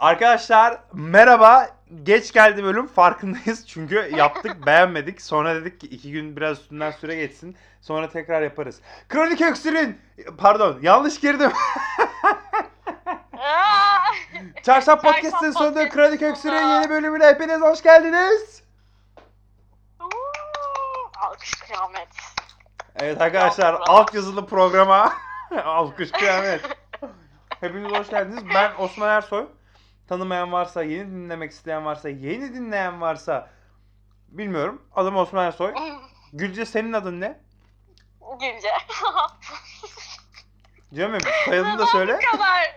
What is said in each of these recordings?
Arkadaşlar merhaba. Geç geldi bölüm farkındayız çünkü yaptık beğenmedik. Sonra dedik ki iki gün biraz üstünden süre geçsin. Sonra tekrar yaparız. Kronik Öksür'ün pardon yanlış girdim. Çarşaf Podcast'ın sonunda Kronik Öksür'ün yeni bölümüne hepiniz hoş geldiniz. Alkış kıyamet. Evet arkadaşlar alt yazılı programa alkış kıyamet. Hepiniz hoş geldiniz. Ben Osman Ersoy. Tanımayan varsa, yeni dinlemek isteyen varsa, yeni dinleyen varsa bilmiyorum. Adım Osman Ersoy. Gülce senin adın ne? Gülce. Benim soyadını da söyle. Bu kadar.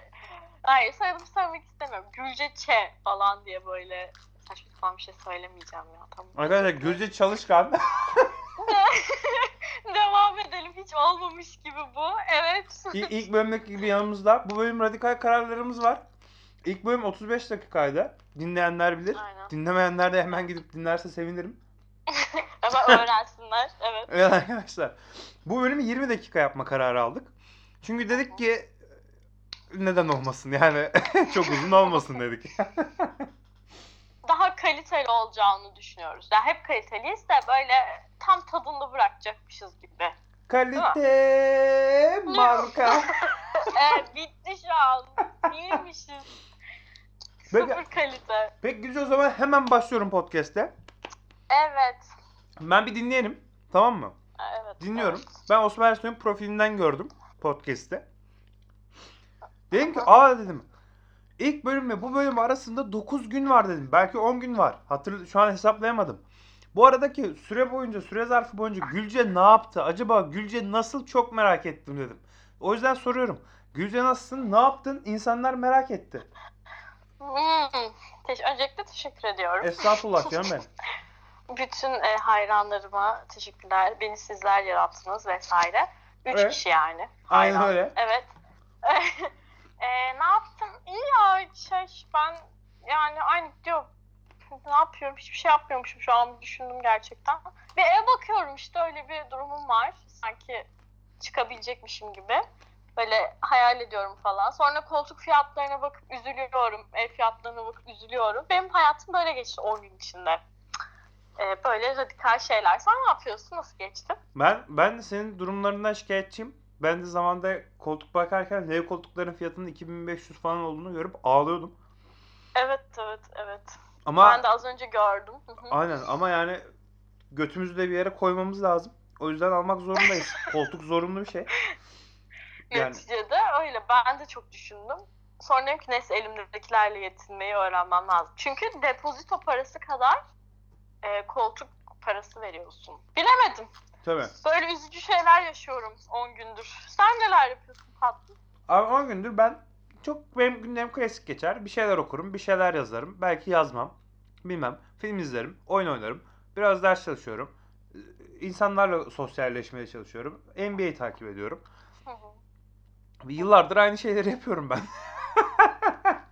Hayır soyadımı söylemek istemiyorum. Gülce Ç falan diye böyle saçma sapan bir şey söylemeyeceğim ya. Tamam. Arkadaşlar Gülce Çalışkan. Devam edelim. Hiç olmamış gibi bu. Evet. İ- İlk bölümdeki gibi yanımızda. Bu bölüm radikal kararlarımız var. İlk bölüm 35 dakikaydı. Dinleyenler bilir. Aynen. Dinlemeyenler de hemen gidip dinlerse sevinirim. Hemen öğrensinler. Evet. Evet arkadaşlar. Bu bölümü 20 dakika yapma kararı aldık. Çünkü dedik ki neden olmasın yani çok uzun olmasın dedik. Daha kaliteli olacağını düşünüyoruz. Ya hep kaliteliyiz de böyle tam tadını bırakacakmışız gibi. Kalite marka. Evet bitti şu an. İyiymişiz. Peki. Sıfır kalite. Peki güzel o zaman hemen başlıyorum podcast'e. Evet. Ben bir dinleyelim. Tamam mı? Evet. Dinliyorum. Ben Osman Ersoy'un profilinden gördüm podcast'te. Dedim ki aa dedim. İlk bölümle bu bölüm arasında 9 gün var dedim. Belki 10 gün var. Hatırl şu an hesaplayamadım. Bu aradaki süre boyunca, süre zarfı boyunca Gülce ne yaptı? Acaba Gülce nasıl çok merak ettim dedim. O yüzden soruyorum. Gülce nasılsın? Ne yaptın? İnsanlar merak etti. Hmm. Öncelikle teşekkür ediyorum. Estağfurullah canım benim. Bütün e, hayranlarıma teşekkürler. Beni sizler yarattınız vesaire. Üç Evet. kişi yani. Aynen Hayran. öyle. Evet. e, ne yaptım? İyi ya şey ben yani aynı diyor. Ne yapıyorum? Hiçbir şey yapmıyormuşum şu an düşündüm gerçekten. Bir eve bakıyorum işte öyle bir durumum var. Sanki çıkabilecekmişim gibi. Böyle hayal ediyorum falan. Sonra koltuk fiyatlarına bakıp üzülüyorum. Ev fiyatlarına bakıp üzülüyorum. Benim hayatım böyle geçti 10 gün içinde. E, böyle radikal şeyler. Sen ne yapıyorsun? Nasıl geçti? Ben ben de senin durumlarından şikayetçiyim. Ben de zamanda koltuk bakarken L koltukların fiyatının 2500 falan olduğunu görüp ağlıyordum. Evet, evet, evet. Ama Ben de az önce gördüm. Aynen ama yani götümüzü de bir yere koymamız lazım. O yüzden almak zorundayız. koltuk zorunlu bir şey. Yani Neticede öyle. Ben de çok düşündüm. Sonra dedim ki neyse elimdekilerle yetinmeyi öğrenmem lazım. Çünkü depozito parası kadar e, koltuk parası veriyorsun. Bilemedim. tabii. Böyle üzücü şeyler yaşıyorum 10 gündür. Sen neler yapıyorsun tatlım? Abi 10 gündür ben çok benim günlerim klasik geçer. Bir şeyler okurum, bir şeyler yazarım. Belki yazmam. Bilmem. Film izlerim, oyun oynarım. Biraz ders çalışıyorum. Ee, İnsanlarla sosyalleşmeye çalışıyorum. NBA takip ediyorum. Yıllardır aynı şeyleri yapıyorum ben.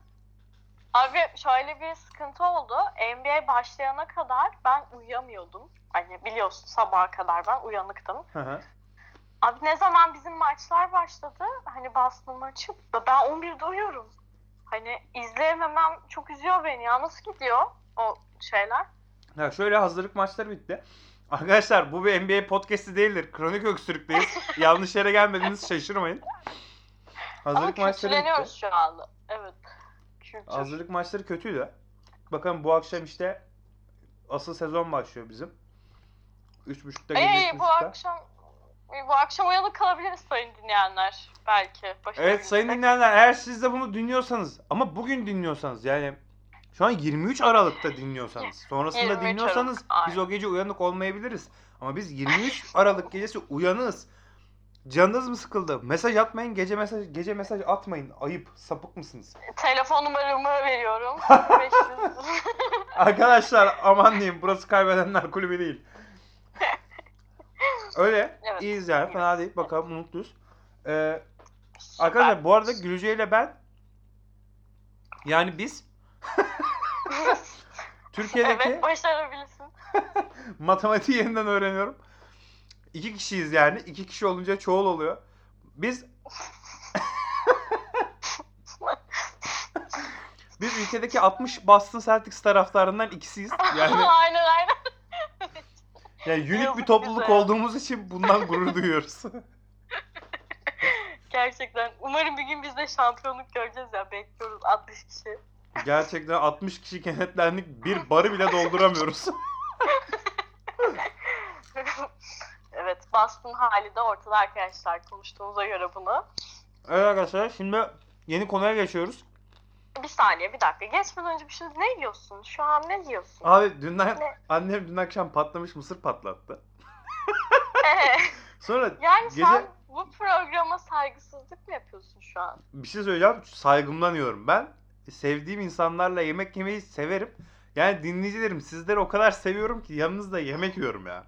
Abi şöyle bir sıkıntı oldu. NBA başlayana kadar ben uyuyamıyordum. Hani biliyorsun sabaha kadar ben uyanıktım. Hı hı. Abi ne zaman bizim maçlar başladı? Hani Boston maçı. Ben 11'de uyuyorum. Hani izleyememem çok üzüyor beni ya. Nasıl gidiyor o şeyler? Ya şöyle hazırlık maçları bitti. Arkadaşlar bu bir NBA podcast'i değildir. Kronik öksürükteyiz. Yanlış yere gelmediniz şaşırmayın. Hazırlık Ama maçları bitti. kültürleniyoruz şu anda. Evet. Kültür. Hazırlık maçları kötüydü. Bakın bu akşam işte asıl sezon başlıyor bizim. 3.30'da gece Ee, bu 3.30'da. akşam bu akşam uyanık kalabiliriz sayın dinleyenler. Belki. Evet sayın dinleyenler eğer siz de bunu dinliyorsanız ama bugün dinliyorsanız yani şu an 23 Aralık'ta dinliyorsanız sonrasında 23 dinliyorsanız Aralık, biz o gece uyanık olmayabiliriz. Ama biz 23 Aralık gecesi uyanığız. Canınız mı sıkıldı? Mesaj atmayın, gece mesaj gece mesaj atmayın. Ayıp, sapık mısınız? Telefon numaramı veriyorum. 500. Arkadaşlar aman diyeyim burası kaybedenler kulübü değil. Öyle. Evet. iyiyiz yani. Fena değil. Bakalım mutluyuz. Ee, Süper. arkadaşlar bu arada Gülce ile ben yani biz Türkiye'deki evet başarabilirsin. matematiği yeniden öğreniyorum. İki kişiyiz yani. İki kişi olunca çoğul oluyor. Biz Biz ülkedeki 60 Boston Celtics taraftarından ikisiyiz. Yani, aynen aynen. yani unik bir topluluk olduğumuz için bundan gurur duyuyoruz. Gerçekten. Umarım bir gün biz de şampiyonluk göreceğiz ya. Bekliyoruz 60 kişi. Gerçekten 60 kişi kenetlendik. Bir barı bile dolduramıyoruz. Boston hali de ortada arkadaşlar konuştuğumuza göre bunu. Evet arkadaşlar şimdi yeni konuya geçiyoruz. Bir saniye bir dakika. Geçmeden önce bir şey ne yiyorsun? Şu an ne yiyorsun? Abi dünden Ne? annem dün akşam patlamış mısır patlattı. Sonra yani Gece- sen bu programa saygısızlık mı yapıyorsun şu an? bir şey söyleyeceğim. Saygımdan yiyorum. Ben sevdiğim insanlarla yemek yemeyi severim. Yani dinleyicilerim sizleri o kadar seviyorum ki yanınızda yemek yiyorum ya.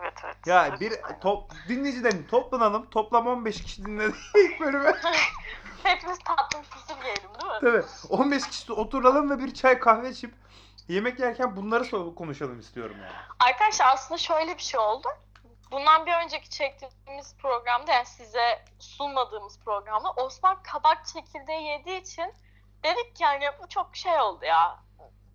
Evet evet. Ya bir top dinleyicilerim toplanalım. Toplam 15 kişi dinledi ilk bölümü. Hepimiz tatlı fısır yiyelim değil mi? Tabii. 15 kişi oturalım ve bir çay kahve içip yemek yerken bunları konuşalım istiyorum yani. Arkadaşlar aslında şöyle bir şey oldu. Bundan bir önceki çektiğimiz programda yani size sunmadığımız programda Osman kabak çekirdeği yediği için dedik ki yani bu çok şey oldu ya.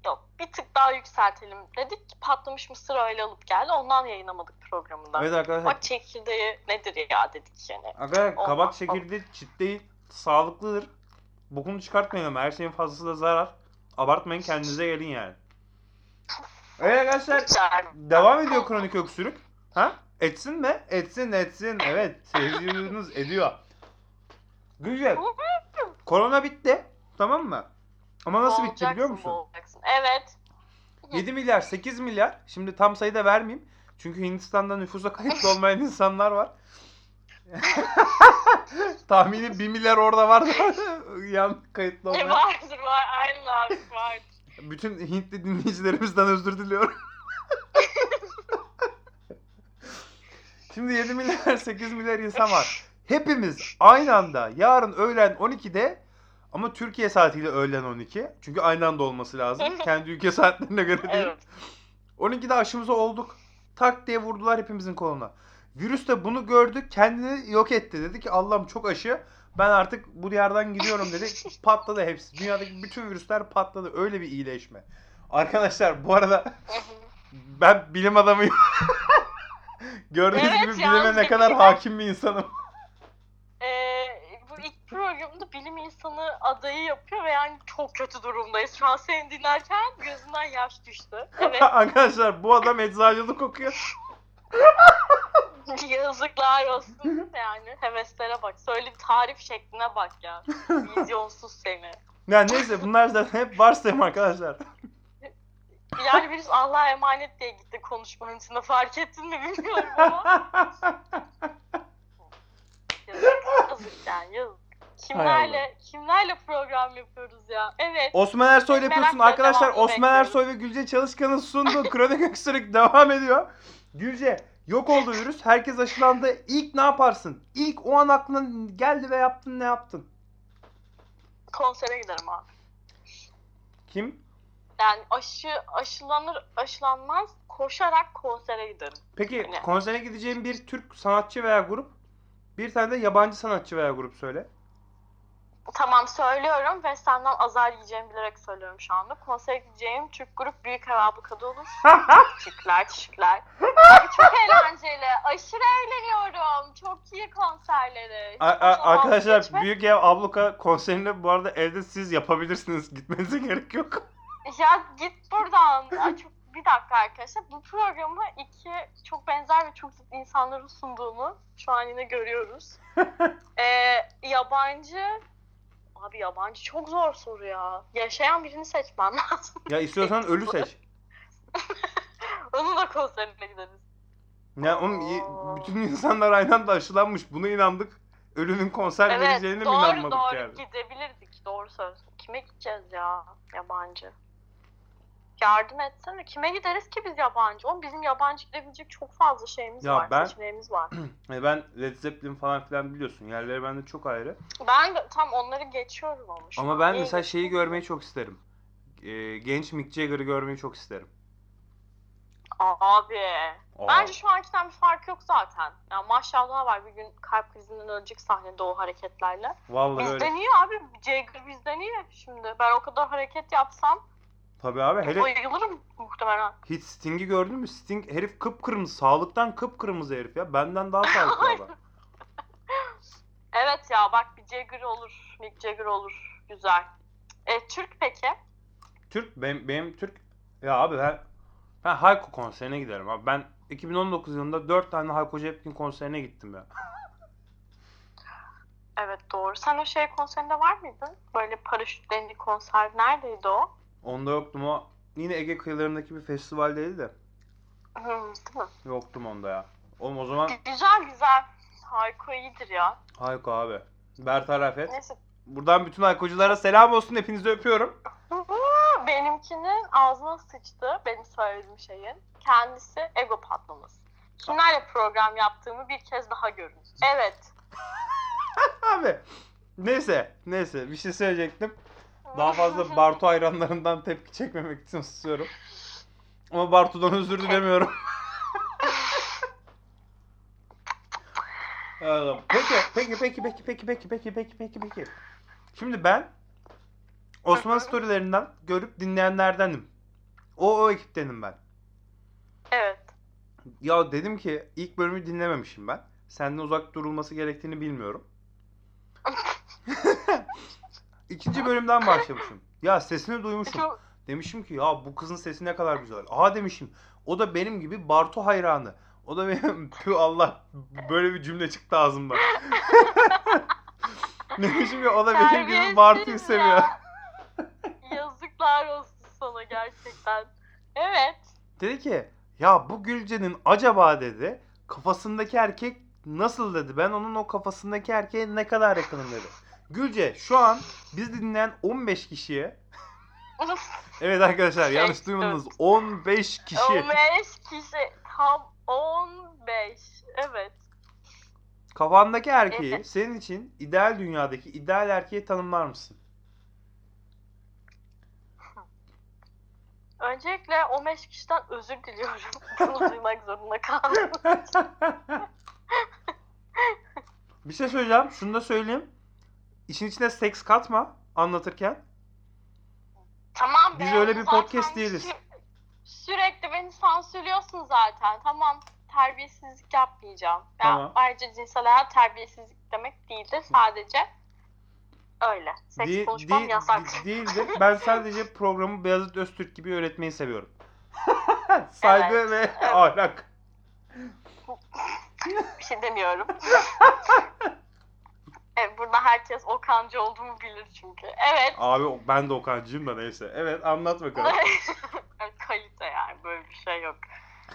Yok bir tık daha yükseltelim dedik ki patlamış mısır öyle alıp geldi ondan yayınlamadık programında. Evet arkadaşlar. Bak çekirdeği nedir ya dedik yani. Arkadaşlar Olmaz, kabak çekirdeği çit değil, sağlıklıdır. Bokunu çıkartmayın ama her şeyin fazlası da zarar. Abartmayın kendinize gelin yani. Evet arkadaşlar devam ediyor kronik öksürük. Ha? Etsin mi? Etsin etsin. Evet seyircimiz ediyor. Güzel. Korona bitti. Tamam mı? Ama nasıl bitti biliyor musun? boğulacaksın. Evet. 7 milyar 8 milyar. Şimdi tam sayıda vermeyeyim. Çünkü Hindistan'da nüfusa kayıtlı olmayan insanlar var. Tahmini 1 milyar orada var da yan kayıtlı E, olmayan. vardır var. Aynen abi vardır. Bütün Hintli dinleyicilerimizden özür diliyorum. Şimdi 7 milyar 8 milyar insan var. Hepimiz aynı anda yarın öğlen 12'de ama Türkiye saatiyle öğlen 12. Çünkü aynı anda olması lazım. Kendi ülke saatlerine göre değil. Evet. 12'de aşımızı olduk. Tak diye vurdular hepimizin koluna. Virüs de bunu gördü kendini yok etti. Dedi ki Allah'ım çok aşı. Ben artık bu diyardan gidiyorum dedi. Patladı hepsi. Dünyadaki bütün virüsler patladı. Öyle bir iyileşme. Arkadaşlar bu arada ben bilim adamıyım. Gördüğünüz Evet, gibi bilime ne kadar hakim bir insanım. Programda bilim insanı adayı yapıyor ve yani çok kötü durumdayız. Şu an seni dinlerken gözünden yaş düştü. Evet. Arkadaşlar bu adam eczacılık okuyor. Yazıklar olsun yani. Heveslere bak. Söyle tarif şekline bak ya. Vizyonsuz seni. Yani neyse bunlar zaten hep varsayım arkadaşlar. Yani virüs Allah'a emanet diye gitti konuşmanın içinde. Fark ettin mi bilmiyorum ama. Yazık, yazık yani yazık. Kimlerle, kimlerle program yapıyoruz ya? Evet. Osman Ersoy Biz yapıyorsun merakla arkadaşlar. devamını Osman bekliyoruz. Ersoy ve Gülce Çalışkan'ın sunduğu kronik öksürük devam ediyor. Gülce yok oldu virüs. Herkes aşılandı. İlk ne yaparsın? İlk o an aklına geldi ve yaptın ne yaptın? Konsere giderim abi. Kim? Yani aşı aşılanır aşılanmaz koşarak konsere giderim. Peki Ne? konsere gideceğin bir Türk sanatçı veya grup. Bir tane de yabancı sanatçı veya grup söyle. Tamam söylüyorum ve senden azar yiyeceğimi bilerek söylüyorum şu anda. Konsere gideceğim Türk grup Büyük Ev Abluka'da olur. Teşekkürler. Abi çok eğlenceli. Aşırı eğleniyorum. Çok iyi konserleri. A- a- arkadaşlar geçme. Büyük Ev Abluka konserinde bu arada evde siz yapabilirsiniz. Gitmenize gerek yok. Ya git buradan. Ay, çok... Bir dakika arkadaşlar. Bu programı iki çok benzer ve çok zıt insanların sunduğunu şu an yine görüyoruz. ee, yabancı... Abi yabancı çok zor soru ya. Yaşayan birini seçmem lazım. Ya istiyorsan ölü seç. Onun da konserine gideriz. Ya oğlum Oo. bütün insanlar aynı anda aşılanmış. Buna inandık. Ölünün konser Evet vereceğine mi doğru inanmadık doğru yani? gidebilirdik. Doğru söylüyorsun. Kime gideceğiz ya yabancı? Yardım etsene. Kime gideriz ki biz yabancı? Oğlum bizim yabancı gidebilecek çok fazla şeyimiz Ya var. ben- Seçeneğimiz var. Yani ben Led Zeppelin falan filan biliyorsun. Yerleri bende çok ayrı. Ben tam onları geçiyorum ama Ama ben İyi mesela şeyi geçiyorum. görmeyi çok isterim. Ee, genç Mick Jagger'ı görmeyi çok isterim. Abi Aa, Bence şu ankinden bir fark yok zaten. Yani maşallah var bir gün kalp krizinden ölecek sahnede o hareketlerle. vallahi öyle. Bizden iyi abi. Jagger bizden iyi şimdi. Ben o kadar hareket yapsam Tabii abi hele bayılırım muhtemelen. hiç Sting'i gördün mü? Sting herif kıpkırmızı. Sağlıktan kıpkırmızı herif ya. Benden daha sağlıklı adam. Evet ya bak bir Jagger olur. Mick Jagger olur. Güzel. E, Türk peki? Türk benim, benim Türk ya abi ben ben Hayko konserine giderim abi. Ben 2019 yılında 4 tane Hayko Cepkin konserine gittim ya. Evet doğru. Sen o şey konserinde var mıydın? Böyle paraşütlenli konser. Neredeydi o? Onda yoktum o. Yine Ege kıyılarındaki bir festivaldeydi de. Hı, değil mi? Yoktum onda ya. Oğlum o zaman Güzel güzel. Hayko iyidir ya. Hayko abi. Bertar Rafet. Neyse. Buradan bütün Haykoculara selam olsun. Hepinizi öpüyorum. Benimkinin ağzına sıçtı benim söylediğim şeyin. Kendisi ego patlaması. Kimlerle program yaptığımı bir kez daha görün. Evet. Abi. Neyse. Neyse. Bir şey söyleyecektim. Daha fazla Bartu hayranlarından tepki çekmemek için susuyorum. Ama Bartu'dan özür dilemiyorum. Peki, peki, peki, peki, peki, peki, peki, peki, peki, peki. Şimdi ben Osman storylerinden görüp dinleyenlerdenim. O o ekiptenim ben. Evet. Ya dedim ki ilk bölümü dinlememişim ben. Senden uzak durulması gerektiğini bilmiyorum. İkinci bölümden başlamışım. Ya sesini duymuşum. Demişim ki ya bu kızın sesi ne kadar güzel. Aa demişim. O da benim gibi Bartu hayranı. O da benim Tüh Allah böyle bir cümle çıktı ağzımdan. demişim ya o da benim gibi Bartu'yu seviyor. yazıklar olsun sana gerçekten. Evet. Dedi ki ya bu Gülce'nin acaba dedi kafasındaki erkek nasıl dedi. Ben onun o kafasındaki erkeğe ne kadar yakınım dedi. Gülce şu an biz dinleyen 15 kişiye evet arkadaşlar yanlış Şey, duymadınız 15 kişi 15 kişi. Tam 15. Evet. kafandaki erkeği Evet. senin için ideal dünyadaki ideal erkeği tanımlar mısın? Öncelikle 15 kişiden özür diliyorum. Bunu duymak zorunda kaldım. bir şey söyleyeceğim şunu da söyleyeyim. İşin içine seks katma anlatırken. Tamam Biz be, öyle bir podcast değiliz. sü- sürekli beni sansürlüyorsun zaten. Tamam terbiyesizlik yapmayacağım. Ya, Tamam. Ayrıca cinsel hayat terbiyesizlik demek değildir. Sadece öyle. Seks Değil- konuşmam değil- yasak. de- değildir. Ben sadece programı Beyazıt Öztürk gibi öğretmeyi seviyorum. Saygı Evet, ve evet. ahlak. Bir şey demiyorum. evet, burada herkes Okancı olduğumu bilir çünkü. Evet. Abi ben de Okan'cıyım da neyse. Evet anlat bakalım. Kalite yani böyle bir şey yok.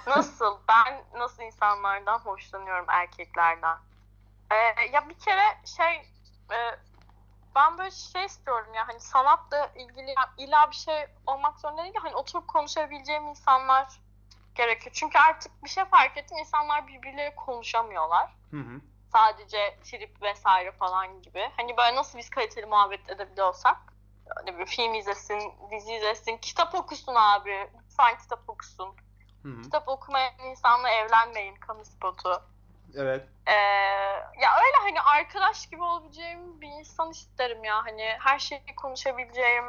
Nasıl? Ben nasıl insanlardan hoşlanıyorum erkeklerden? Ee, ya bir kere şey e, ben böyle şey istiyorum ya hani sanatla ilgili illa bir şey olmak zorunda değil de hani oturup konuşabileceğim insanlar gerekiyor. Çünkü artık bir şey fark ettim insanlar birbirleriyle konuşamıyorlar. Hı hı. Sadece trip vesaire falan gibi. Hani böyle nasıl biz kaliteli muhabbet edebiliyorsak hani bir film izlesin, dizi izlesin, kitap okusun abi. Lütfen kitap okusun. Hı hı. Kitap okumayan insanla evlenmeyin kamu spotu. Evet. Ee, ya öyle hani arkadaş gibi olabileceğim bir insan isterim ya. Hani her şeyi konuşabileceğim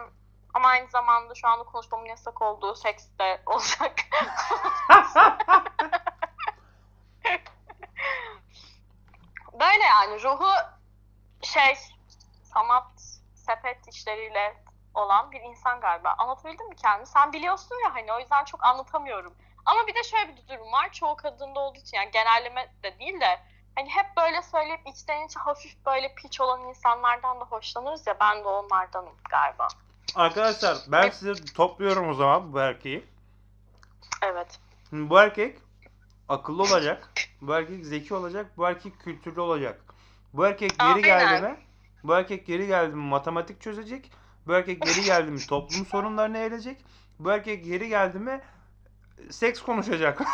ama aynı zamanda şu anda konuşmamın yasak olduğu seks de olacak. Böyle yani ruhu şey sanat sepet işleriyle olan bir insan galiba. Anlatabildim mi kendimi? Sen biliyorsun ya hani o yüzden çok anlatamıyorum. Ama bir de şöyle bir durum var. Çoğu kadında olduğu için yani genelleme de değil de hani hep böyle söyleyip içten içe hafif böyle piç olan insanlardan da hoşlanırız ya ben de onlardanım galiba. Arkadaşlar ben size topluyorum o zaman bu erkeği. Evet. Bu erkek akıllı olacak. Bu erkek zeki olacak. Bu erkek kültürlü olacak. Bu erkek geri geldi mi? Bu erkek geri geldi mi matematik çözecek. Bu erkek geri geldi mi toplum sorunlarını eğilecek. Bu erkek geri geldi mi seks konuşacak.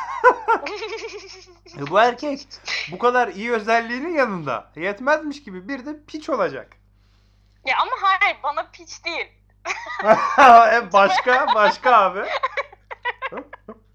Bu erkek bu kadar iyi özelliğinin yanında yetmezmiş gibi bir de piç olacak. ya ama hayır bana piç değil. E başka başka abi.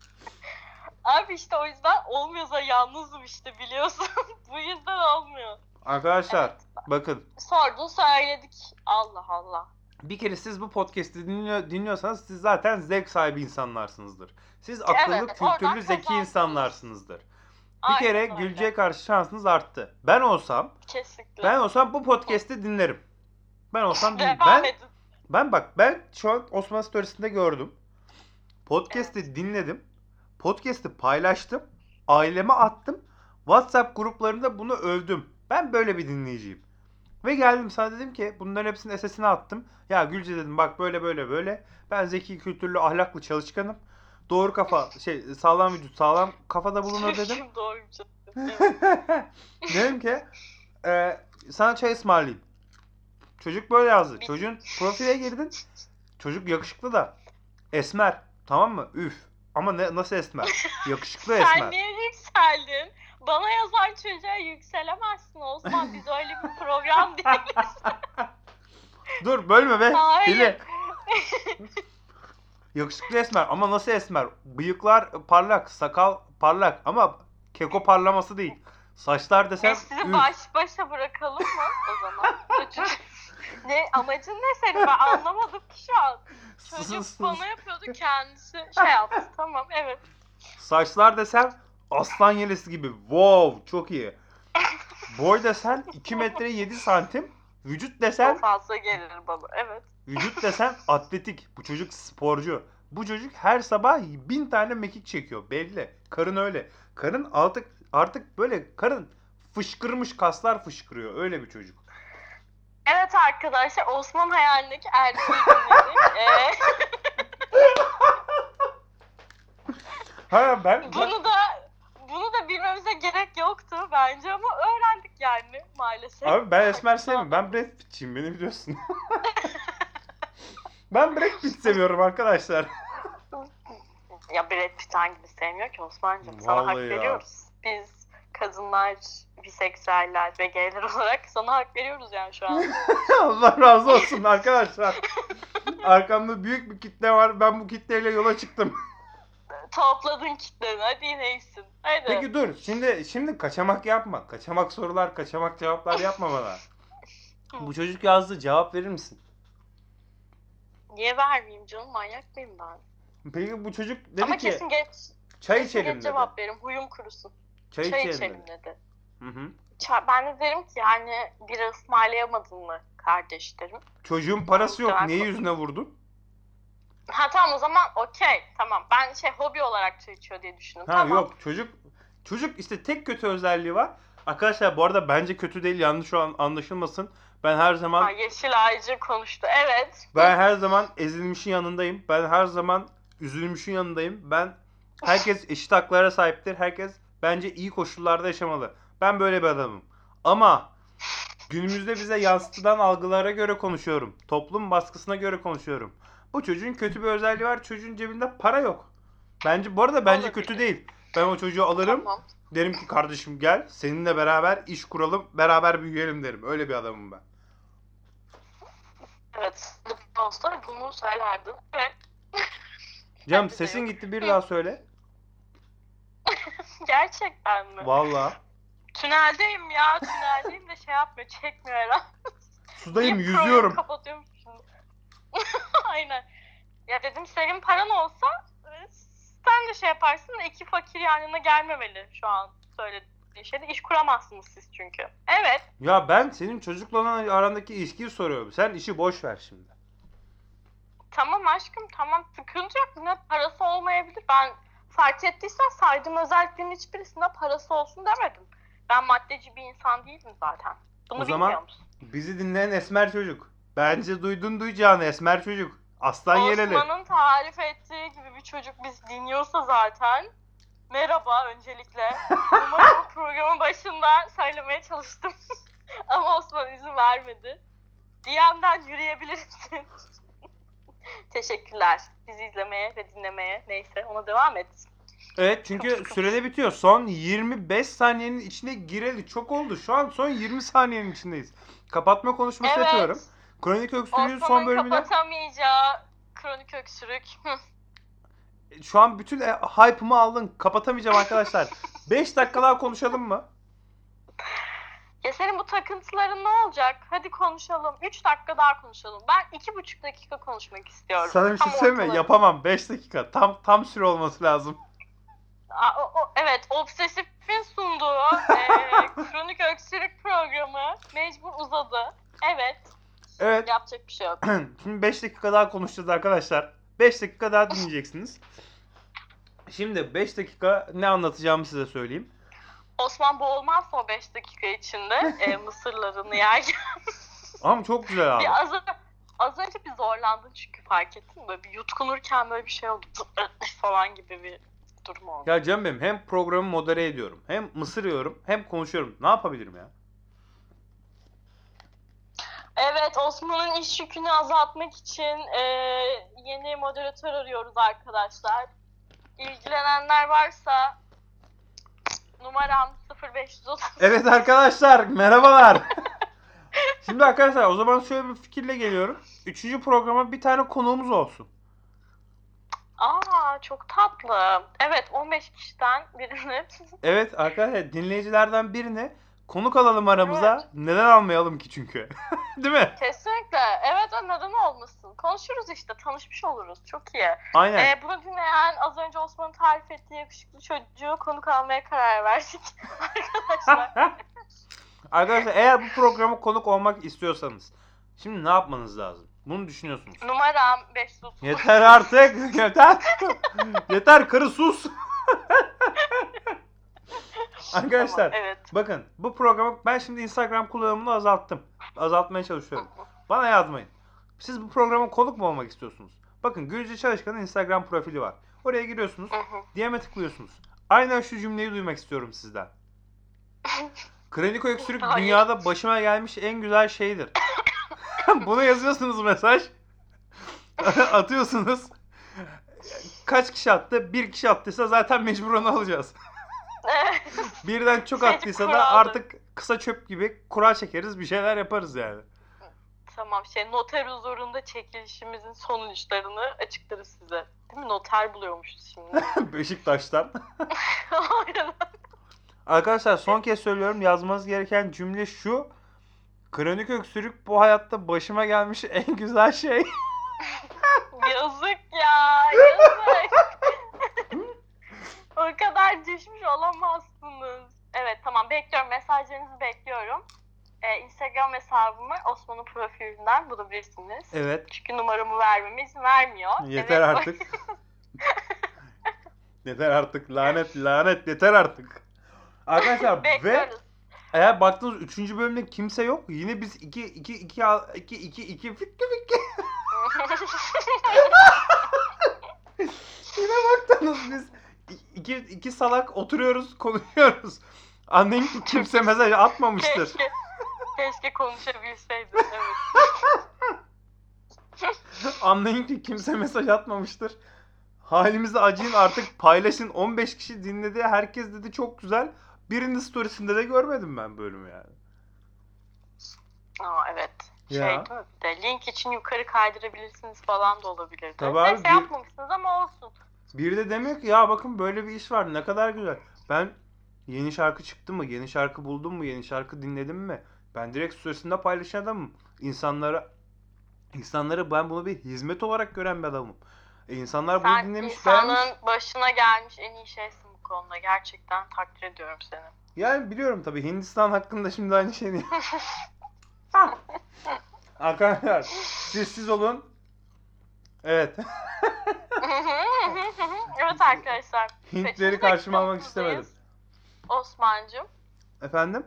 Abi işte o yüzden olmuyorsa yalnızım işte biliyorsun. Bu yüzden olmuyor. Arkadaşlar Evet. bakın Sordun söyledik. Allah Allah. bir kere siz bu podcast'i dinliyor, dinliyorsanız siz zaten zevk sahibi insanlarsınızdır. Siz akıllı, Evet, kültürlü, zeki insanlarsınızdır. Bir Aynen kere öyle. Gülce'ye karşı şansınız arttı. Ben olsam, Kesinlikle. ben olsam bu podcast'i dinlerim. Ben olsam. Devam Ben, edin. ben bak ben şu an Osman Stories'inde gördüm. Podcast'i dinledim. Podcast'i paylaştım. Aileme attım. WhatsApp gruplarında bunu övdüm. Ben böyle bir dinleyiciyim. Ve geldim sana dedim ki bunların hepsinin SS'ini attım. Ya Gülce dedim bak böyle böyle böyle. Ben zeki, kültürlü, ahlaklı, çalışkanım. Doğru kafa, şey sağlam vücut, sağlam kafada bulunur dedim. Doğruymuş. Evet. dedim ki e, sana çay ısmarlayayım. Çocuk böyle yazdı. Çocuğun profile girdin. Çocuk yakışıklı da. Esmer. Tamam mı? Üf. Ama ne, nasıl esmer? Yakışıklı Sen esmer. niye yükseldin? Bana yazan çocuğa yükselemezsin Osman. Biz öyle bir program değiliz. Dur bölme be. Hayır. Yakışıklı esmer ama nasıl esmer? Bıyıklar parlak, sakal parlak ama keko parlaması değil. Saçlar desem Biz sizi üf. baş başa bırakalım mı o zaman? Ne amacın ne senin? Ben anlamadım ki şu an. Çocuk bana yapıyordu kendisi şey yaptı. Tamam evet. Saçlar desem aslan yelesi gibi. Wow çok iyi. Boy desen 2 metre 7 santim. Vücut desen Çok fazla gelir bana. Evet. Vücut desen atletik. Bu çocuk sporcu. Bu çocuk her sabah bin tane mekik çekiyor. Belli. Karın öyle. Karın artık artık böyle karın fışkırmış kaslar fışkırıyor. Öyle bir çocuk. Evet arkadaşlar Osman hayalindeki erkeği dinledik. Ha ben, bunu da bunu da bilmemize gerek yoktu bence ama öğrendik yani maalesef. abi ben esmer sevmiyorum. Ben Brad Pitt'çiyim. Beni biliyorsun. ben Brad Pitt seviyorum arkadaşlar. Ya Brad Pitt hangimiz sevmiyor ki Osman'cığım? Sana hak ya. veriyoruz. Biz kadınlar, biseksüeller ve gayler olarak sana hak veriyoruz yani şu an. Allah razı olsun arkadaşlar. Arkamda büyük bir kitle var. Ben bu kitleyle yola çıktım. Topladın kitleni hadi neysin. Hadi. Peki dur. Şimdi şimdi kaçamak yapma. Kaçamak sorular, kaçamak cevaplar yapma bana. Bu çocuk yazdı. Cevap verir misin? Niye vermeyeyim canım manyak mıyım ben? Peki bu çocuk dedi ama ki kesin geç. çay kesin içelim geç dedi. cevap veririm huyum kurusun. Çay, Çay içelim, dedi. Hı hı. Çay, ben de derim ki yani bira ısmarlayamadın mı kardeş derim. Çocuğun parası yok. Niye yüzüne vurdun? Ha tamam o zaman okey tamam. Ben şey hobi olarak çay içiyor diye düşündüm. Ha tamam. yok çocuk çocuk işte tek kötü özelliği var. Arkadaşlar bu arada bence kötü değil yanlış anlaşılmasın. Ben her zaman Ha, yeşil ağacı konuştu. Evet. Ben her zaman ezilmişin yanındayım. Ben her zaman üzülmüşün yanındayım. Ben herkes eşit haklara sahiptir. Herkes bence iyi koşullarda yaşamalı. Ben böyle bir adamım. Ama günümüzde bize yansıtılan algılara göre konuşuyorum. Toplum baskısına göre konuşuyorum. Bu çocuğun kötü bir özelliği var. Çocuğun cebinde para yok. Bence bu arada bence kötü değil. Ben o çocuğu alırım. Tamam. Derim ki kardeşim gel. Seninle beraber iş kuralım. Beraber büyüyelim derim. Öyle bir adamım ben. Evet. Dostlar bunu söylerdin. Evet. Cem sesin gitti bir daha söyle. Gerçekten mi? Vallahi. Tüneldeyim ya. Tüneldeyim de şey yapmıyor. Çekmiyor herhalde. Sudayım Bir yüzüyorum. Kapatıyorum şimdi. Aynen. Ya dedim senin paran olsa e, sen de şey yaparsın da iki fakir yanına gelmemeli şu an söylediğin şeyde. iş kuramazsınız siz çünkü. Evet. Ya ben senin çocukla arandaki ilişkiyi soruyorum. Sen işi boş ver şimdi. Tamam aşkım tamam sıkıntı yok. Ne parası olmayabilir. Ben fark ettiysen saydığım özelliklerin hiçbirisinde parası olsun demedim. Ben maddeci bir insan değilim zaten. Bunu O zaman- musun? Bizi dinleyen esmer çocuk. Bence duydun duyacağını esmer çocuk. Aslan yeleli. Osman'ın tarif ettiği gibi bir çocuk biz dinliyorsa zaten merhaba öncelikle. Umarım bu programın başında söylemeye çalıştım. Ama Osman izin vermedi. DM'den yürüyebilirsin. Teşekkürler. Bizi izlemeye ve dinlemeye. Neyse ona devam et. Evet çünkü sürede bitiyor. Son 25 saniyenin içine gireli çok oldu. Şu an son 20 saniyenin içindeyiz. Kapatma konuşması Evet. yapıyorum. Kronik Öksürüğün son bölümüne kapatamayacağı kronik öksürük. Şu an bütün e, hype'ımı aldın. Kapatamayacağım arkadaşlar. 5 dakika daha konuşalım mı? Ya senin bu takıntıların ne olacak? Hadi konuşalım. 3 dakika daha konuşalım. Ben 2,5 dakika konuşmak istiyorum. Sana bir şey ortalarında. Yapamam. 5 dakika. Tam tam süre olması lazım. Aa, o- o- evet, Obsesif'in sunduğu e, kronik öksürük programı mecbur uzadı. Evet, Evet. yapacak bir şey yok. Şimdi 5 dakika daha konuşacağız arkadaşlar. 5 dakika daha dinleyeceksiniz. Şimdi 5 dakika ne anlatacağımı size söyleyeyim. Osman boğulmazsa o 5 dakika içinde e, mısırlarını yerken. Ama çok güzel abi. bir az, önce, az önce bir zorlandın çünkü fark ettin mi? Böyle bir yutkunurken böyle bir şey oldu falan gibi bir durum oldu. Ya canım benim hem programı modere ediyorum. Hem mısır yiyorum hem konuşuyorum. Ne yapabilirim ya? Evet, Osman'ın iş yükünü azaltmak için e, yeni moderatör arıyoruz arkadaşlar. İlgilenenler varsa numaram 0530. Evet arkadaşlar merhabalar. Şimdi arkadaşlar o zaman şöyle bir fikirle geliyorum. Üçüncü programa bir tane konuğumuz olsun. Aa çok tatlı. Evet 15 kişiden birini. Evet arkadaşlar dinleyicilerden birini konuk alalım aramıza. Evet. Neden almayalım ki çünkü? Değil mi? Kesinlikle. Evet neden olmasın. Konuşuruz işte tanışmış oluruz. Çok iyi. Aynen. Ee, bunu dinleyen az önce Osman'ın tarif ettiği yakışıklı çocuğu konuk almaya karar verdik. Arkadaşlar. Arkadaşlar eğer bu programa konuk olmak istiyorsanız şimdi ne yapmanız lazım? Bunu düşünüyorsunuz. Numaram 530. Yeter artık. Yeter. Yeter karı sus. Arkadaşlar Tamam, evet. bakın bu programı ben şimdi Instagram kullanımını azalttım. Azaltmaya çalışıyorum. Bana yazmayın. Siz bu programa konuk mu olmak istiyorsunuz? Bakın Gülce Çalışkan'ın Instagram profili var. Oraya giriyorsunuz. DM'e tıklıyorsunuz. Aynen şu cümleyi duymak istiyorum sizden. Kronik öksürük Hayır. dünyada başıma gelmiş en güzel şeydir. Bunu yazıyorsunuz mesaj. Atıyorsunuz. Kaç kişi attı? Bir kişi attıysa zaten mecbur onu alacağız. Birden çok Seçim attıysa da artık kısa çöp gibi kura çekeriz bir şeyler yaparız yani. tamam şey noter huzurunda çekilişimizin sonuçlarını açıklarız size. Değil mi? Noter buluyormuşuz şimdi. Beşiktaş'tan. Aynen. Arkadaşlar son kez söylüyorum yazmanız gereken cümle şu. Kronik öksürük bu hayatta başıma gelmiş en güzel şey. yazık ya. Yazık. O kadar düşmüş olamazsınız. Evet tamam bekliyorum. Mesajlarınızı bekliyorum. Ee, Instagram hesabımı Osman'ın profilinden bulabilirsiniz. Evet. Çünkü numaramı vermeme izin vermiyor. Yeter Evet, artık. yeter artık. Lanet lanet yeter artık. Arkadaşlar ve eğer baktığınız 3. bölümde kimse yok. Yine biz 2 2 2 2 2 2 fikri fikri. Yine baktınız biz iki, iki salak oturuyoruz konuşuyoruz. Ki kimse mesaj atmamıştır. keşke, keşke konuşabilseydim. Evet. Anlayın ki kimse mesaj atmamıştır. Halimize acıyın artık paylaşın. 15 kişi dinledi. Herkes dedi çok güzel. Birinin storiesinde de görmedim ben bölümü yani. Aa, evet. Şey Ya. Bir de link için yukarı kaydırabilirsiniz falan da olabilirdi. Tabii abi, Neyse bir- yapmamışsınız ama olsun. Biri de demiyor ki ya bakın böyle bir iş var ne kadar güzel. Ben yeni şarkı çıktı mı, yeni şarkı buldum mu, yeni şarkı dinledim mi? Ben direkt storiesinde paylaşan adamım. İnsanlara insanlara ben bunu bir hizmet olarak gören bir adamım. E insanlar bunu Sen dinlemiş insanın beğenmiş. başına gelmiş en iyi şeysin bu konuda. Gerçekten takdir ediyorum seni. Yani biliyorum tabii Hindistan hakkında şimdi aynı şeyi Arkadaşlar sessiz olun. Evet. evet arkadaşlar. Hintleri karşıma almak istemedim. Osman'cığım. Efendim?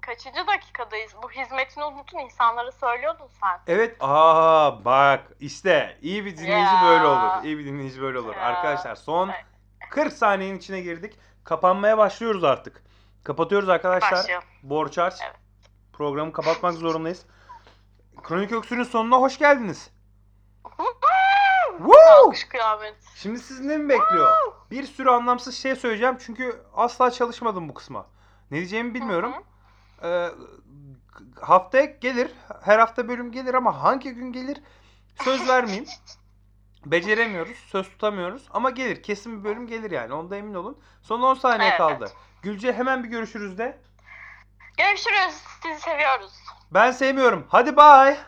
Kaçıncı dakikadayız? Bu hizmetini unutun insanlara söylüyordun sen. Evet. Aa bak işte iyi bir dinleyici Ya. böyle olur. İyi bir dinleyici böyle olur. Ya. Arkadaşlar son Evet. 40 saniyenin içine girdik. Kapanmaya başlıyoruz artık. Kapatıyoruz arkadaşlar. Borç harç. Evet. Programı kapatmak zorundayız. Kronik Öksür'ün sonuna hoş geldiniz. Alkış kıyamet. Şimdi sizi ne mi bekliyor? Bir sürü anlamsız şey söyleyeceğim çünkü asla çalışmadım bu kısma. Ne diyeceğimi bilmiyorum. Ee, haftaya gelir. Her hafta bölüm gelir ama hangi gün gelir söz vermeyeyim. Beceremiyoruz, söz tutamıyoruz ama gelir. Kesin bir bölüm gelir yani. Onda emin olun. Son 10 saniye Evet. kaldı. Gülce hemen bir görüşürüz de. Görüşürüz. Sizi seviyoruz. Ben sevmiyorum. Hadi bay.